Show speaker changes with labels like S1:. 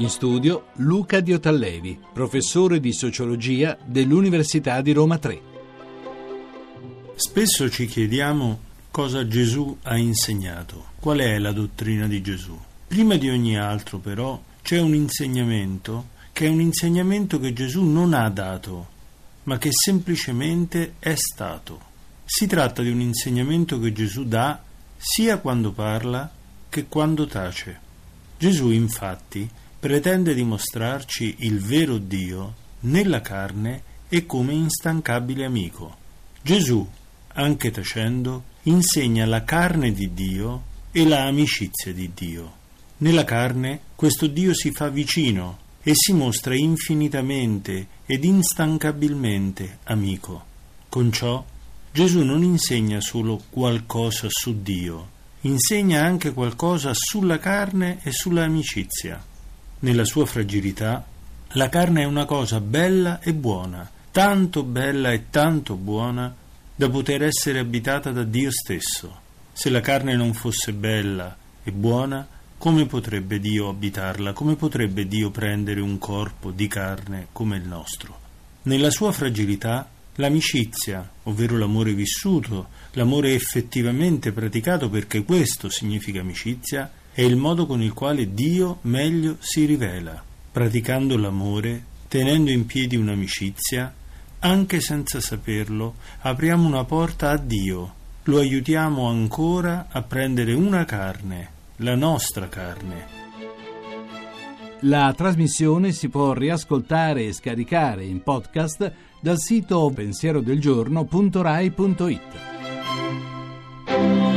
S1: In studio Luca Diotallevi, professore di sociologia dell'Università di Roma 3.
S2: Spesso ci chiediamo cosa Gesù ha insegnato, qual è la dottrina di Gesù. Prima di ogni altro però c'è un insegnamento che è un insegnamento che Gesù non ha dato, ma che semplicemente è stato. Si tratta di un insegnamento che Gesù dà sia quando parla che quando tace. Gesù infatti pretende dimostrarci il vero Dio nella carne e come instancabile amico. Gesù, anche tacendo, insegna la carne di Dio e la amicizia di Dio. Nella carne questo Dio si fa vicino e si mostra infinitamente ed instancabilmente amico. Con ciò Gesù non insegna solo qualcosa su Dio, insegna anche qualcosa sulla carne e sulla amicizia nella sua fragilità, la carne è una cosa bella e buona, tanto bella e tanto buona da poter essere abitata da Dio stesso. Se la carne non fosse bella e buona, come potrebbe Dio abitarla? Come potrebbe Dio prendere un corpo di carne come il nostro? Nella sua fragilità, l'amicizia, ovvero l'amore vissuto, l'amore effettivamente praticato perché questo significa amicizia, è il modo con il quale Dio meglio si rivela, praticando l'amore, tenendo in piedi un'amicizia, anche senza saperlo, apriamo una porta a Dio, lo aiutiamo ancora a prendere una carne, la nostra carne.
S1: La trasmissione si può riascoltare e scaricare in podcast dal sito pensierodelgiorno.rai.it.